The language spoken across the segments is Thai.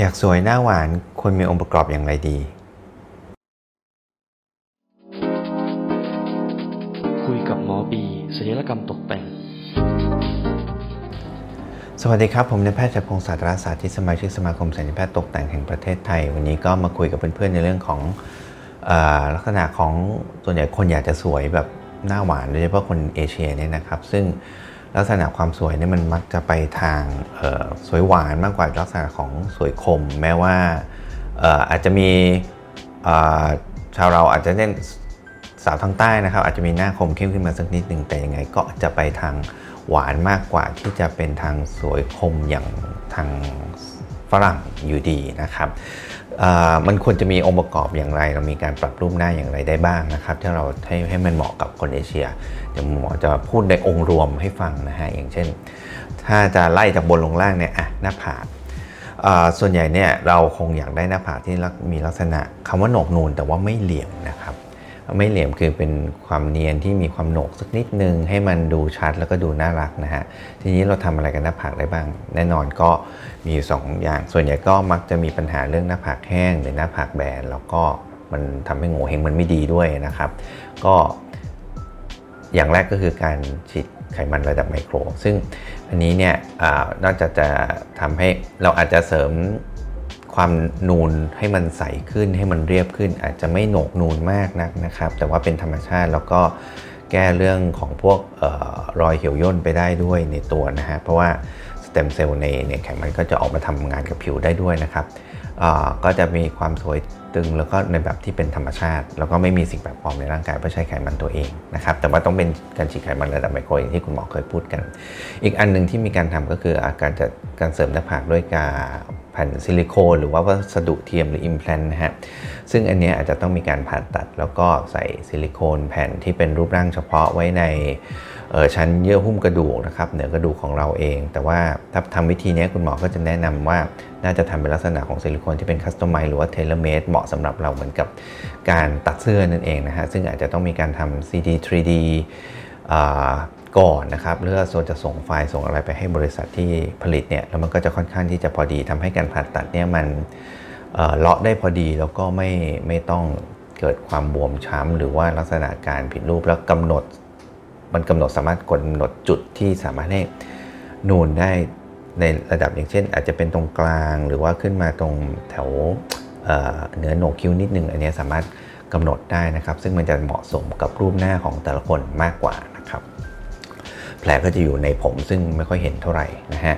อยากสวยหน้าหวานควรมีองค์ประกอบอย่างไรดี คุยกับหมอบีศัลยกรรมตกแต่ง สวัสดีครับ ผมนายแพทย์ชัยพงศ์ศาสตราศาสตร์ที่สมาชิกสมาคมศัลยแพทย์ตกแต่งแห่งประเทศไทย วันนี้ก็มาคุยกับเพื่อนๆในเรื่องของเออลักษณะของส่วนใหญ่คนอยากจะสวยแบบหน้าหวานโดยเฉพาะคนเอเชียเนี่ยนะครับ ซึ่ง ลักษณะความสวยเนี่ยมันมักจะไปทางสวยหวานมากกว่าลักษณะของสวยคม แม้ว่าอาจจะมีชาวเราอาจจะเน้นสาวทางใต้นะครับ อาจจะมีหน้าคมเข้มขึ้นมาสักนิดหนึ่งแต่ยังไง ก็จะไปทางหวานมากกว่าที่จะเป็นทางสวยคมอย่างทางฝรั่งอยู่ดีนะครับ มันควรจะมีองค์ประกอบอย่างไร เรามีการปรับรูปหน้าอย่างไรได้บ้างนะครับที่เราให้ให้มันเหมาะกับคนเอเชียเดี๋ยวหมอจะพูดในองค์รวมให้ฟังนะฮะอย่างเช่น ถ้าจะไล่จากบนลงล่างเนี่ยอะหน้าผากส่วนใหญ่เนี่ยเราคงอยากได้หน้าผากที่มีลักษณะคำว่าโหนกนูนแต่ว่าไม่เหลี่ยมนะครับ ไม่เหลี่ยมคือเป็นความเนียนที่มีความโหนกสักนิดนึง ให้มันดูชัดแล้วก็ดูน่ารักนะฮะ ทีนี้เราทำอะไรกันหน้าผากได้บ้าง แน่นอนก็มี2ออย่าง ส่วนใหญ่ก็มักจะมีปัญหาเรื่องหน้าผากแห้งหรือหน้าผากแบนแล้วก็มันทำให้โง่เฮงมันไม่ดีด้วยนะครับ ก็อย่างแรกก็คือการฉีดไขมันระดับไมโคร ซึ่งอันนี้เนี่ยอนอกจากจะทำให้เราอาจจะเสริม ความนูนให้มันใสขึ้นให้มันเรียบขึ้น อาจจะไม่โหนกนูนมากนักนะครับ แต่ว่าเป็นธรรมชาติแล้วก็แก้เรื่องของพวกออรอยเหี่ยวย่นไปได้ด้วยในตัวนะฮะเพราะว่าสเต็มเซลล์ในในไขมันก็จะออกมาทำงานกับผิวได้ด้วยนะครับ ก็จะมีความสวยตึงแล้วก็ในแบบที่เป็นธรรมชาติ แล้วก็ไม่มีสิ่งแปลกปลอมในร่างกายเพราะใช้ไขมันตัวเองนะครับแต่ว่าต้องเป็นการฉีดไขมันระดับไมโครอย่างที่คุณหมอเคยพูดกัน อีกอันหนึ่งที่มีการทำก็คืออาการจะการเสริมหน้าผากด้วยการแผ่นซิลิโคนหรือว่าวัสดุเทียมหรือ implant นะฮะซึ่งอันนี้อาจจะต้องมีการผ่าตัดแล้วก็ใส่ซิลิโคนแผ่นที่เป็นรูปร่างเฉพาะไว้ใน ชั้นเยื่อหุ้มกระดูกนะครับเหนือกระดูกของเราเอง แต่ว่าถ้าทำวิธีนี้คุณหมอก็จะแนะนำว่าน่าจะทำเป็นลักษณะของซิลิโคนที่เป็น customize หรือว่า tailor-made เหมาะสำหรับเราเหมือนกับการตัดเสื้อนั่นเองนะฮะซึ่งอาจจะต้องมีการทำ CT 3D ก่อนนะครับเพื่อโซนจะส่งไฟล์ส่งอะไรไปให้บริษัทที่ผลิตเนี่ยแล้วมันก็จะค่อนข้างที่จะพอดีทำให้การผ่าตัดเนี่ยมันเลาะได้พอดีแล้วก็ไม่ไม่ต้องเกิดความบวมช้ำหรือว่าลักษณะการผิดรูปแล้วกำหนด มันกำหนดสามารถกำหนดจุดที่สามารถให้นูนได้ในระดับอย่างเช่น อาจจะเป็นตรงกลางหรือว่าขึ้นมาตรงแถวเหนือโหนกคิ้วนิดนึง อันนี้สามารถกำหนดได้นะครับ ซึ่งมันจะเหมาะสมกับรูปหน้าของแต่ละคนมากกว่านะครับ แผลก็จะอยู่ในผมซึ่งไม่ค่อยเห็นเท่าไหร่นะฮะ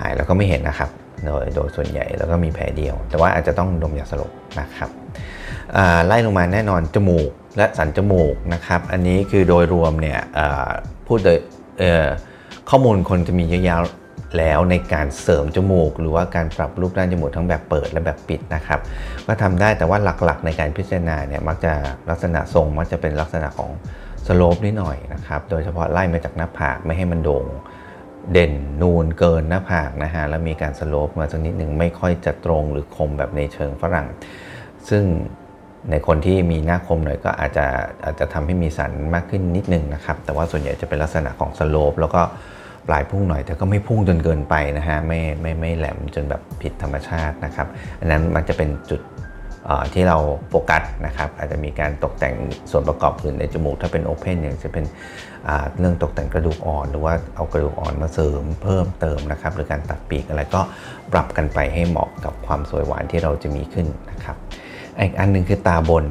หายแล้วก็ไม่เห็นนะครับโดยโดยส่วนใหญ่แล้วก็มีแผลเดียว แต่ว่าอาจจะต้องดมยาสลบนะครับไล่ลงมาแน่นอนจมูก และสันจมูกนะครับ อันนี้คือโดยรวมเนี่ยพูดโดยข้อมูลคนจะมีเยอะๆแล้วในการเสริมจมูก หรือว่าการปรับรูปด้านจมูกทั้งแบบเปิดและแบบปิดนะครับ ก็ทำได้แต่ว่าหลักๆ ในการพิจารณาเนี่ยมักจะลักษณะทรงมักจะเป็นลักษณะของ slope นิดหน่อยนะครับ โดยเฉพาะไล่มาจากหน้าผากไม่ให้มันโด่งเด่นนูนเกินหน้าผากนะฮะแล้วมีการ slope มาสักนิดหนึ่งไม่ค่อยจะตรงหรือคมแบบในเชิงฝรั่ง ซึ่ง ในคนที่มีหน้าคมหน่อยก็อาจจะอาจจะทำให้มีสันมากขึ้นนิดนึงนะครับ แต่ว่าส่วนใหญ่จะเป็นลักษณะของสโลปแล้วก็ปลายพุ่งหน่อย แต่ก็ไม่พุ่งจนเกินไปนะฮะไม่ไม่ไม่แหลมจนแบบผิดธรรมชาตินะครับ อันนั้นมันจะเป็นจุดที่เราโฟกัสนะครับ อาจจะมีการตกแต่งส่วนประกอบอื่นในจมูก ถ้าเป็นโอเพนอย่างจะเป็นเรื่องตกแต่งกระดูกอ่อน หรือว่าเอากระดูกอ่อนมาเสริมเพิ่มเติมนะครับ หรือการตัดปีกอะไรก็ปรับกันไปให้เหมาะกับความสวยหวานที่เราจะมีขึ้นนะครับ อีกอันนึงคือตาบน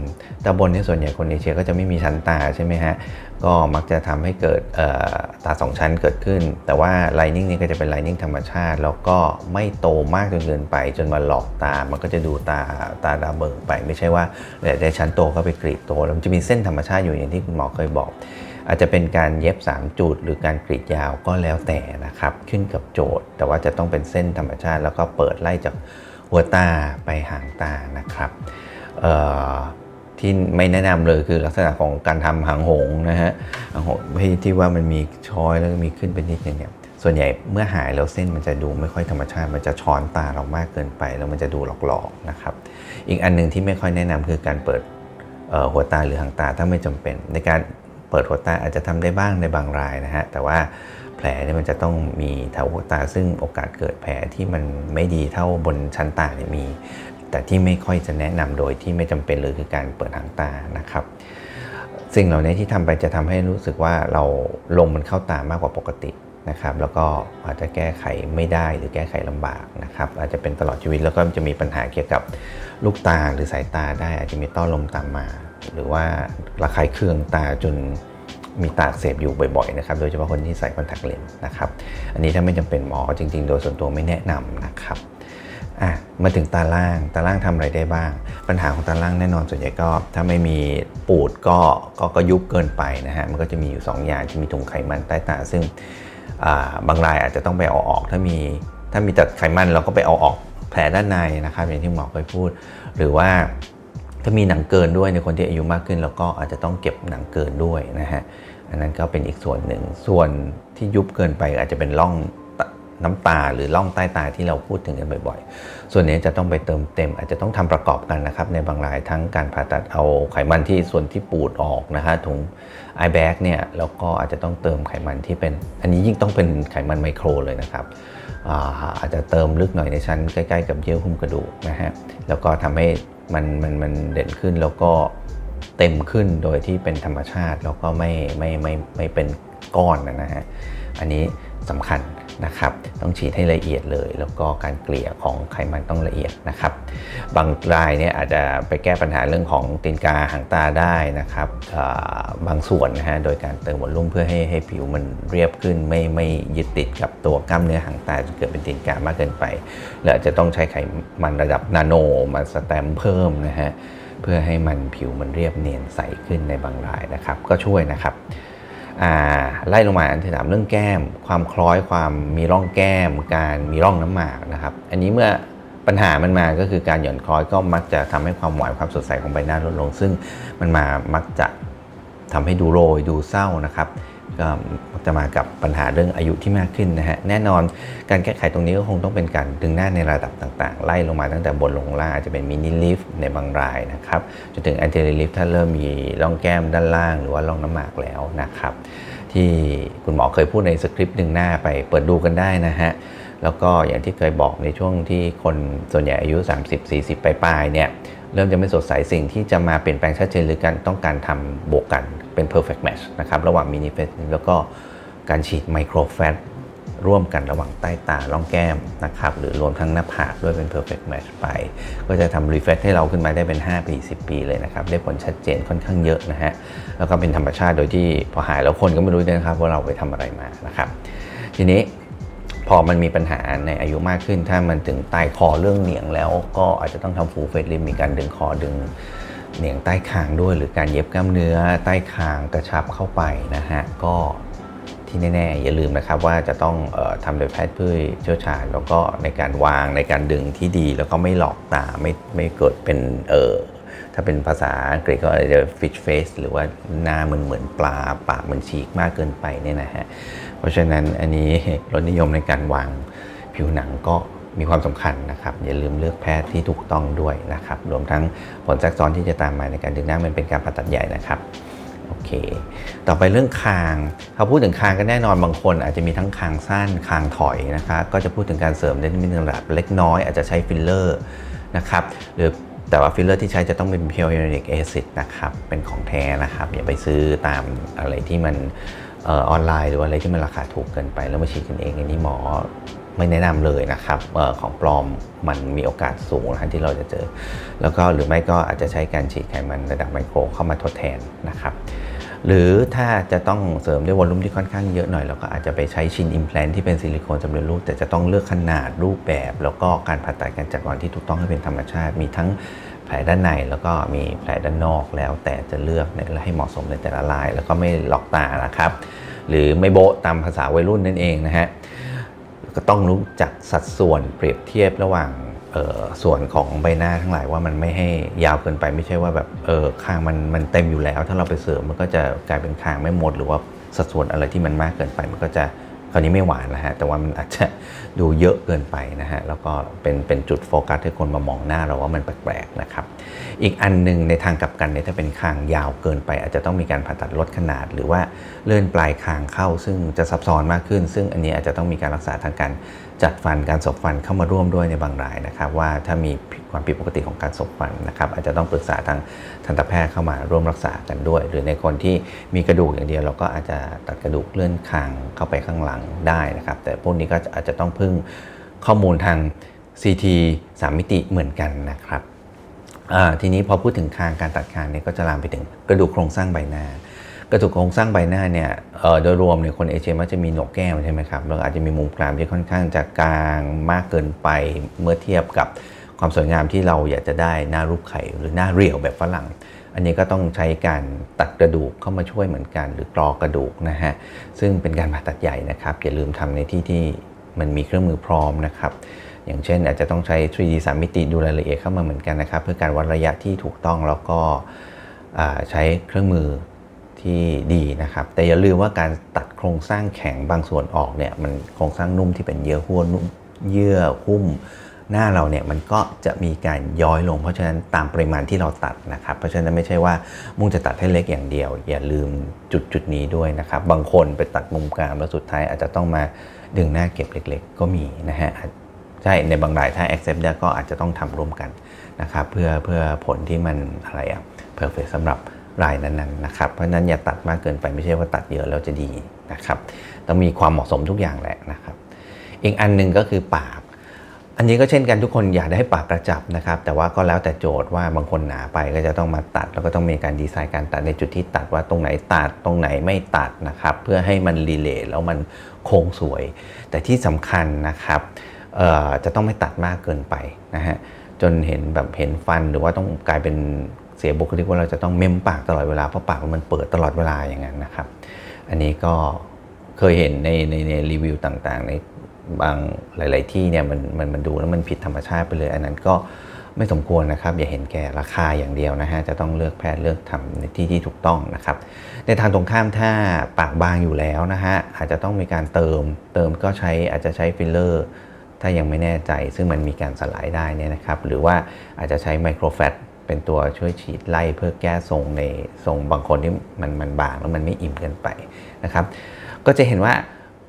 ตาบนนี่ส่วนใหญ่คนเอเชียก็จะไม่มีชั้นตาใช่ไหมฮะ ก็มักจะทำให้เกิดตาสองชั้นเกิดขึ้น แต่ว่าไลนิ่งนี่ก็จะเป็นไลนิ่งธรรมชาติ แล้วก็ไม่โตมากจนเกินไป จนมาหลอกตา มันก็จะดูตาตาดาเบิกไป ไม่ใช่ว่าได้ชั้นโตก็ไปกรีดโต แล้วมันจะมีเส้นธรรมชาติอยู่อย่างที่คุณหมอเคยบอก อาจจะเป็นการเย็บ 3 จุด หรือการกรีดยาวก็แล้วแต่นะครับ ขึ้นกับโจทย์ แต่ว่าจะต้องเป็นเส้นธรรมชาติ แล้วก็เปิดไล่จากหัวตาไปหางตานะครับ ที่ไม่แนะนำเลยคือลักษณะของการทำหางหงนะฮะหางหงที่ว่ามันมีช้อยแล้วมีขึ้นเป็นนิดนึงเนี่ยส่วนใหญ่เมื่อหายแล้วเส้นมันจะดูไม่ค่อยธรรมชาติ มันจะช้อนตาเรามากเกินไปแล้วมันจะดูหลอกๆนะครับ อีกอันหนึ่งที่ไม่ค่อยแนะนำคือการเปิดหัวตาหรือหางตาถ้าไม่จำเป็น ในการเปิดหัวตาอาจจะทำได้บ้างในบางรายนะฮะแต่ว่าแผลเนี่ยมันจะต้องมีแถวหัวตาซึ่งโอกาสเกิดแผลที่มันไม่ดีเท่าบนชั้นตาเนี่ยมี แต่ที่ไม่ค่อยจะแนะนำโดยที่ไม่จำเป็นเลยคือการเปิดหางตานะครับ สิ่งเหล่านี้ที่ทำไปจะทำให้รู้สึกว่าเราลมมันเข้าตามากกว่าปกตินะครับ แล้วก็อาจจะแก้ไขไม่ได้หรือแก้ไขลำบากนะครับ อาจจะเป็นตลอดชีวิตแล้วก็จะมีปัญหาเกี่ยวกับลูกตาหรือสายตาได้ อาจจะมีต้อลมตามมา หรือว่าระคายเคืองตาจนมีตาเสบอยู่บ่อยๆนะครับ โดยเฉพาะคนที่ใส่คอนแทคเลนส์นะครับ อันนี้ถ้าไม่จำเป็นหมอจริง ๆ โดยส่วนตัวไม่แนะนำนะครับ อะมาถึงตาล่างตาล่างทำอะไรได้บ้าง ปัญหาของตาล่างแน่นอนส่วนใหญ่ก็ ถ้าไม่มีปูดก็ก็ก็ยุบเกินไปนะฮะมันก็จะมีอยู่ 2 อย่างที่มีถุงไขมันใต้ตา ซึ่งบางรายอาจจะต้องไปเอาออก ถ้ามีถ้ามีแต่ไขมันเราก็ไปเอาออกแผลด้านในนะครับอย่างที่หมอเคยพูด หรือว่าถ้ามีหนังเกินด้วยในคนที่อายุมากขึ้นแล้วก็อาจจะต้องเก็บหนังเกินด้วยนะฮะอันนั้นก็เป็นอีกส่วนหนึ่งส่วนที่ยุบเกินไปอาจจะเป็นร่อง น้ำตาหรือล่องใต้ตาที่เราพูดถึงกันบ่อยๆ ส่วนนี้จะต้องไปเติมเต็ม อาจจะต้องทำประกอบกันนะครับ ในบางรายทั้งการผ่าตัดเอาไขมันที่ส่วนที่ปูดออกนะฮะถุงไอแบกเนี่ยแล้วก็อาจจะต้องเติมไขมันที่เป็น อันนี้ยิ่งต้องเป็นไขมันไมโครเลยนะครับอาจจะเติมลึกหน่อยในชั้นใกล้ๆ กับเยื่อหุ้มกระดูกนะฮะแล้วก็ทำให้มันมันมันเด่นขึ้นแล้วก็เต็มขึ้นโดยที่เป็นธรรมชาติแล้วก็ไม่ไม่ไม่ไม่เป็นก้อนนะฮะอันนี้สำคัญ นะครับต้องฉีดให้ละเอียดเลย แล้วก็การเกลี่ยของไขมันต้องละเอียดนะครับ บางรายเนี่ยอาจจะไปแก้ปัญหาเรื่องของตีนกาหางตาได้นะครับบางส่วนนะฮะโดยการเติมวอลลุ่มเพื่อให้ให้ผิวมันเรียบขึ้นไม่ไม่ยึดติดกับตัวกล้ามเนื้อหางตาจนเกิดเป็นตีนกามากเกินไปและจะต้องใช้ไขมันระดับนาโนมาสแตมเพิ่มนะฮะเพื่อให้มันผิวมันเรียบเนียนใสขึ้นในบางรายนะครับ ก็ช่วยนะครับ ไล่ลงมาอันที่สามเรื่องแก้ม ความคล้อยความมีร่องแก้ม การมีร่องน้ำหมากนะครับอันนี้เมื่อปัญหามันมาก็คือการหย่อนคล้อยก็มักจะทำให้ความหวานความสดใสของใบหน้าลดลง ซึ่งมันมามักจะทำให้ดูโรยดูเศร้านะครับ ก็จะมากับปัญหาเรื่องอายุที่มากขึ้นนะฮะแน่นอนการแก้ไขตรงนี้ก็คงต้องเป็นการดึงหน้าในระดับต่างๆ ไล่ลงมาตั้งแต่บนลงล่างอาจจะเป็น mini lift ในบางรายนะครับจนถึง entire lift ถ้าเริ่มมีร่องแก้มด้านล่างหรือว่าร่องน้ำหมากแล้วนะครับที่คุณหมอเคยพูดในสคริปต์ดึงหน้าไปเปิดดูกันได้นะฮะ แล้วก็อย่างที่เคยบอกในช่วงที่คนส่วนใหญ่อายุ 30-40 ปลายๆเนี่ยเริ่มจะไม่สดใสสิ่งที่จะมาเปลี่ยนแปลงชัดเจนหรือการต้องการทำบวกกันเป็น perfect match นะครับระหว่างมินิเฟสแล้วก็การฉีดไมโครแฟตร่วมกันระหว่างใต้ตาล่องแก้มนะครับหรือรวมทั้งหน้าผากด้วยเป็น perfect match ไป ก็จะทำรีเฟ s ให้เราขึ้นมาได้เป็น 5 ปี 10 ปีเลยนะครับ ได้ผลชัดเจนค่อนข้างเยอะนะฮะ แล้วก็เป็นธรรมชาติโดยที่พอหายแล้วคนก็ไม่รู้ด้วยนะครับว่าเราไปทำอะไรมานะครับ ทีนี้ อมันมีปัญหาในอายุมากขึ้น ถ้ามันถึงตายคอเรื่องเหนียงแล้ว ก็อาจจะต้องทำฟูลเฟสลิมมีการดึงคอดึงเหนียงใต้คางด้วยหรือการเย็บกล้ามเนื้อใต้คางกระชับเข้าไปนะฮะก็ที่แน่ๆอย่าลืมนะครับว่าจะต้องออทำโดยแพทย์ผู้เชี่ยวชาญแล้วก็ในการวางในการดึงที่ดี แล้วก็ไม่หลอกตาไม่ไม่เกิดเป็นเออถ้าเป็นภาษาอังกฤษก็อาจจะ fish face หรือว่าหน้ามันเหมือนปลาปากมันฉีกมากเกินไปเนี่ยนะฮะ เพราะฉะนั้นอันนี้รสนิยมในการวางผิวหนังก็มีความสำคัญนะครับ อย่าลืมเลือกแพทย์ที่ถูกต้องด้วยนะครับ รวมทั้งผลแทรกซ้อนที่จะตามมาในการดึงหน้ามันเป็นการผ่าตัดใหญ่นะครับโอเค ต่อไปเรื่องคาง เขาพูดถึงคางก็แน่นอนบางคน อาจจะมีทั้งคางสั้นคางถอยนะคะก็จะพูดถึงการเสริมได้ในระดับเล็กน้อยอาจจะใช้ฟิลเลอร์นะครับหรือแต่ว่าฟิลเลอร์ที่ใช้จะต้องเป็น pure hyaluronic acid นะครับเป็นของแท้นะครับ อย่าไปซื้อตามอะไรที่มัน ออนไลน์หรือว่าอะไรที่มันราคาถูกเกินไป แล้วมาฉีดกันเองอันนี้หมอไม่แนะนำเลยนะครับออของปลอมมันมีโอกาสสูงนะที่เราจะเจอ แล้วก็หรือไม่ก็อาจจะใช้การฉีดไขมันระดับไมโครเข้ามาทดแทนนะครับหรือถ้าจะต้องเสริมด้วย volume ที่ค่อนข้างเยอะหน่อยเราก็อาจจะไปใช้ชิ้น implant ที่เป็นซิลิโคนสำเร็จรูปแต่จะต้องเลือกขนาดรูปแบบ แล้วก็การผ่าตัดการจัดวางที่ถูกต้องให้เป็นธรรมชาติ มีทั้ง แผลด้านในแล้วก็มีแผลด้านนอกแล้วแต่จะเลือกให้เหมาะสมในแต่ละลาย แล้วก็ไม่หลอกตานะครับ หรือไม่โบตามภาษาวัยรุ่นนั่นเองนะฮะก็ต้องรู้จักสัดส่วนเปรียบเทียบระหว่างส่วนของใบหน้าทั้งหลายว่ามันไม่ให้ยาวเกินไปไม่ใช่ว่าแบบเออคางมันมันเต็มอยู่แล้ว ถ้าเราไปเสริมมันก็จะกลายเป็นคางไม่หมด หรือว่าสัดส่วนอะไรที่มันมากเกินไปมันก็จะ คราวนี้ไม่หวานแล้วฮะ แต่ว่ามันอาจจะดูเยอะเกินไปนะฮะ แล้วก็เป็นเป็นจุดโฟกัสให้คนมามองหน้าเราว่ามันแปลกๆนะครับ อีกอันหนึ่งในทางกลับกันเนี่ยถ้าเป็นคางยาวเกินไป อาจจะต้องมีการผ่าตัดลดขนาด หรือว่าเลื่อนปลายคางเข้า ซึ่งจะซับซ้อนมากขึ้น ซึ่งอันนี้อาจจะต้องมีการรักษาทางการจัดฟันการสบฟันเข้ามาร่วมด้วยในบางรายนะครับ ว่าถ้ามีความผิดปกติของการสบฟันนะครับ อาจจะต้องปรึกษาทางทันตแพทย์เข้ามาร่วมรักษากันด้วย หรือในคนที่มีกระดูกอย่างเดียวเราก็อาจจะตัดกระดูกเลื่อนคางเข้าไปข้างหลังได้นะครับ แต่พวกนี้ก็อาจจะต้องพึ่งข้อมูลทาง CT 3 มิติเหมือนกันนะครับทีนี้พอพูดถึงคางการตัดคางเนี่ยก็จะลามไปถึงกระดูกโครงสร้างใบหน้า กระดูกโครงสร้างใบหน้าเนี่ยโดยรวมเนี่ยคนเอเชียมักจะมีหนกแก้มใช่ไหมครับแล้วอาจจะมีมุมกรามที่ค่อนข้างจะกลางมากเกินไปเมื่อเทียบกับความสวยงามที่เราอยากจะได้หน้ารูปไข่หรือหน้าเรียวแบบฝรั่ง อันนี้ก็ต้องใช้การตัดกระดูกเข้ามาช่วยเหมือนกัน หรือกรอกระดูกนะฮะซึ่งเป็นการผ่าตัดใหญ่นะครับอย่าลืมทำในที่ที่มันมีเครื่องมือพร้อมนะครับอย่างเช่นอาจจะต้องใช้ 3D 3 มิติดูรายละเอียดเข้ามาเหมือนกันนะครับ เพื่อการวัดระยะที่ถูกต้องแล้วก็ใช้เครื่องมือ ที่ดีนะครับ แต่อย่าลืมว่าการตัดโครงสร้างแข็งบางส่วนออกเนี่ยมันโครงสร้างนุ่มที่เป็นเยื่อหุ้มเยื่อหุ้มหน้าเราเนี่ยมันก็จะมีการย้อยลง เพราะฉะนั้นตามปริมาณที่เราตัดนะครับ เพราะฉะนั้นไม่ใช่ว่ามุ่งจะตัดให้เล็กอย่างเดียว อย่าลืมจุดจุดนี้ด้วยนะครับ บางคนไปตัดมุมกลางแล้วสุดท้ายอาจจะต้องมาดึงหน้าเก็บเล็ก ๆ ก็มีนะฮะใช่ในบางรายถ้า accept ได้ก็อาจจะต้องทำร่วมกันนะครับเพื่อเพื่อผลที่มันอะไรอะ perfect สำหรับ รายนั้นๆนะครับ เพราะนั้นอย่าตัดมากเกินไปไม่ใช่ว่าตัดเยอะแล้วจะดีนะครับ ต้องมีความเหมาะสมทุกอย่างแหละนะครับ อีกอันหนึ่งก็คือปาก อันนี้ก็เช่นกันทุกคนอยากได้ปากกระจับนะครับ แต่ว่าก็แล้วแต่โจทย์ว่าบางคนหนาไปก็จะต้องมาตัด แล้วก็ต้องมีการดีไซน์การตัดในจุดที่ตัดว่าตรงไหนตัดตรงไหนไม่ตัดนะครับ เพื่อให้มันรีเลทแล้วมันโค้งสวย แต่ที่สำคัญนะครับจะต้องไม่ตัดมากเกินไปนะฮะจนเห็นแบบเห็นฟันหรือว่าต้องกลายเป็น สียบุคลิกว่าเราจะต้องเม้มปากตลอดเวลาเพราะปากมันเปิดตลอดเวลาอย่างนั้นนะครับ อันนี้ก็เคยเห็นในในในรีวิวต่างๆ ในบางหลาย ๆ ที่เนี่ยมันมันมันดูแล้วมันผิดธรรมชาติไปเลย อันนั้นก็ไม่สมควรนะครับ อย่าเห็นแก่ราคาอย่างเดียวนะฮะจะต้องเลือกแพทย์เลือกทำในที่ที่ถูกต้องนะครับ ในทางตรงข้ามถ้าปากบางอยู่แล้วนะฮะอาจจะต้องมีการเติม เติมก็ใช้อาจจะใช้ฟิลเลอร์ถ้ายังไม่แน่ใจ ซึ่งมันมีการสลายได้เนี่ยนะครับ หรือว่าอาจจะใช้ micro fat เป็นตัวช่วยฉีดไล่เพื่อแก้ทรงในทรงบางคนที่มันมันบางแล้วมันไม่อิ่มเกินไปนะครับ ก็จะเห็นว่า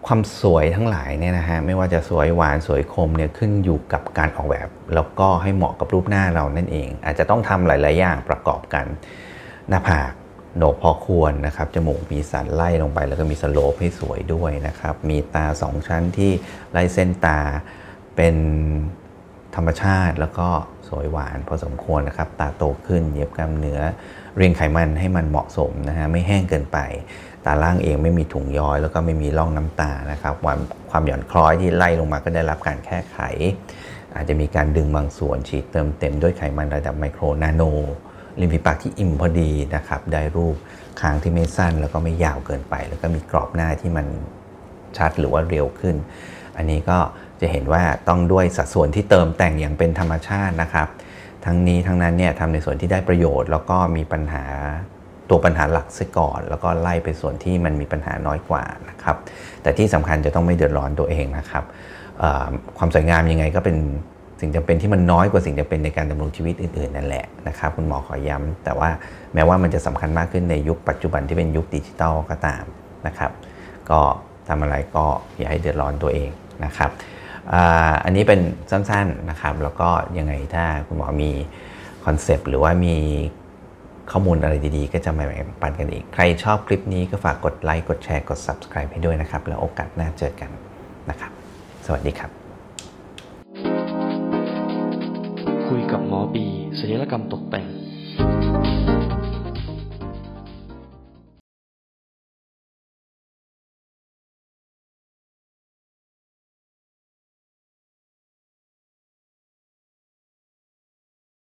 ความสวยทั้งหลายเนี่ยนะฮะไม่ว่าจะสวยหวานสวยคมเนี่ยขึ้นอยู่กับการออกแบบ แล้วก็ให้เหมาะกับรูปหน้าเรานั่นเอง อาจจะต้องทำหลาย ๆ อย่างประกอบกัน หน้าผากโหนกพอควรนะครับจมูกมีสันไล่ลงไป แล้วก็มีสโลปให้สวยด้วยนะครับ มีตาสองชั้นที่ไล่เส้นตาเป็นธรรมชาติแล้วก็ สวยหวานพอสมควรนะครับ ตาโตขึ้นเย็บกล้ามเนื้อ เรียงไขมันให้มันเหมาะสมนะฮะไม่แห้งเกินไป ตาล่างเองไม่มีถุงย้อย แล้วก็ไม่มีร่องน้ำตานะครับความความหย่อนคล้อยที่ไล่ลงมาก็ได้รับการแก้ไข อาจจะมีการดึงบางส่วนฉีดเติมเต็มด้วยไขมันระดับไมโครนาโนริมฝีปากที่อิ่มพอดีนะครับได้รูปคางที่ไม่สั้นแล้วก็ไม่ยาวเกินไป แล้วก็มีกรอบหน้าที่มันชัดหรือว่าเร็วขึ้น อันนี้ก็ จะเห็นว่าต้องด้วยสัดส่วนที่เติมแต่งอย่างเป็นธรรมชาตินะครับ ทั้งนี้ทั้งนั้นเนี่ยทำในส่วนที่ได้ประโยชน์ แล้วก็มีปัญหาตัวปัญหาหลักซะก่อน แล้วก็ไล่ไปส่วนที่มันมีปัญหาน้อยกว่านะครับ แต่ที่สำคัญจะต้องไม่เดือดร้อนตัวเองนะครับความสวยงามยังไงก็เป็นสิ่งจำเป็นที่มันน้อยกว่าสิ่งจำเป็นในการดำรงชีวิตอื่นๆนั่นแหละนะครับ คุณหมอขอย้ำแต่ว่าแม้ว่ามันจะสำคัญมากขึ้นในยุคปัจจุบันที่เป็นยุคดิจิตอลก็ตามนะครับ ก็ทำอะไรก็อย่าให้เดือดร้อนตัวเองนะครับ อันนี้เป็นสั้นๆนะครับ แล้วก็ยังไงถ้าคุณหมอมี concept หรือว่ามีข้อมูลอะไรดีๆ ก็จะมาแบ่งปันกันอีก ใครชอบคลิปนี้ก็ฝากกดไลค์ กดแชร์ กด subscribe ให้ด้วยนะครับ แล้วโอกาสหน้าเจอกันนะครับ สวัสดีครับ คุยกับหมอบีศัลยกรรมตกแต่ง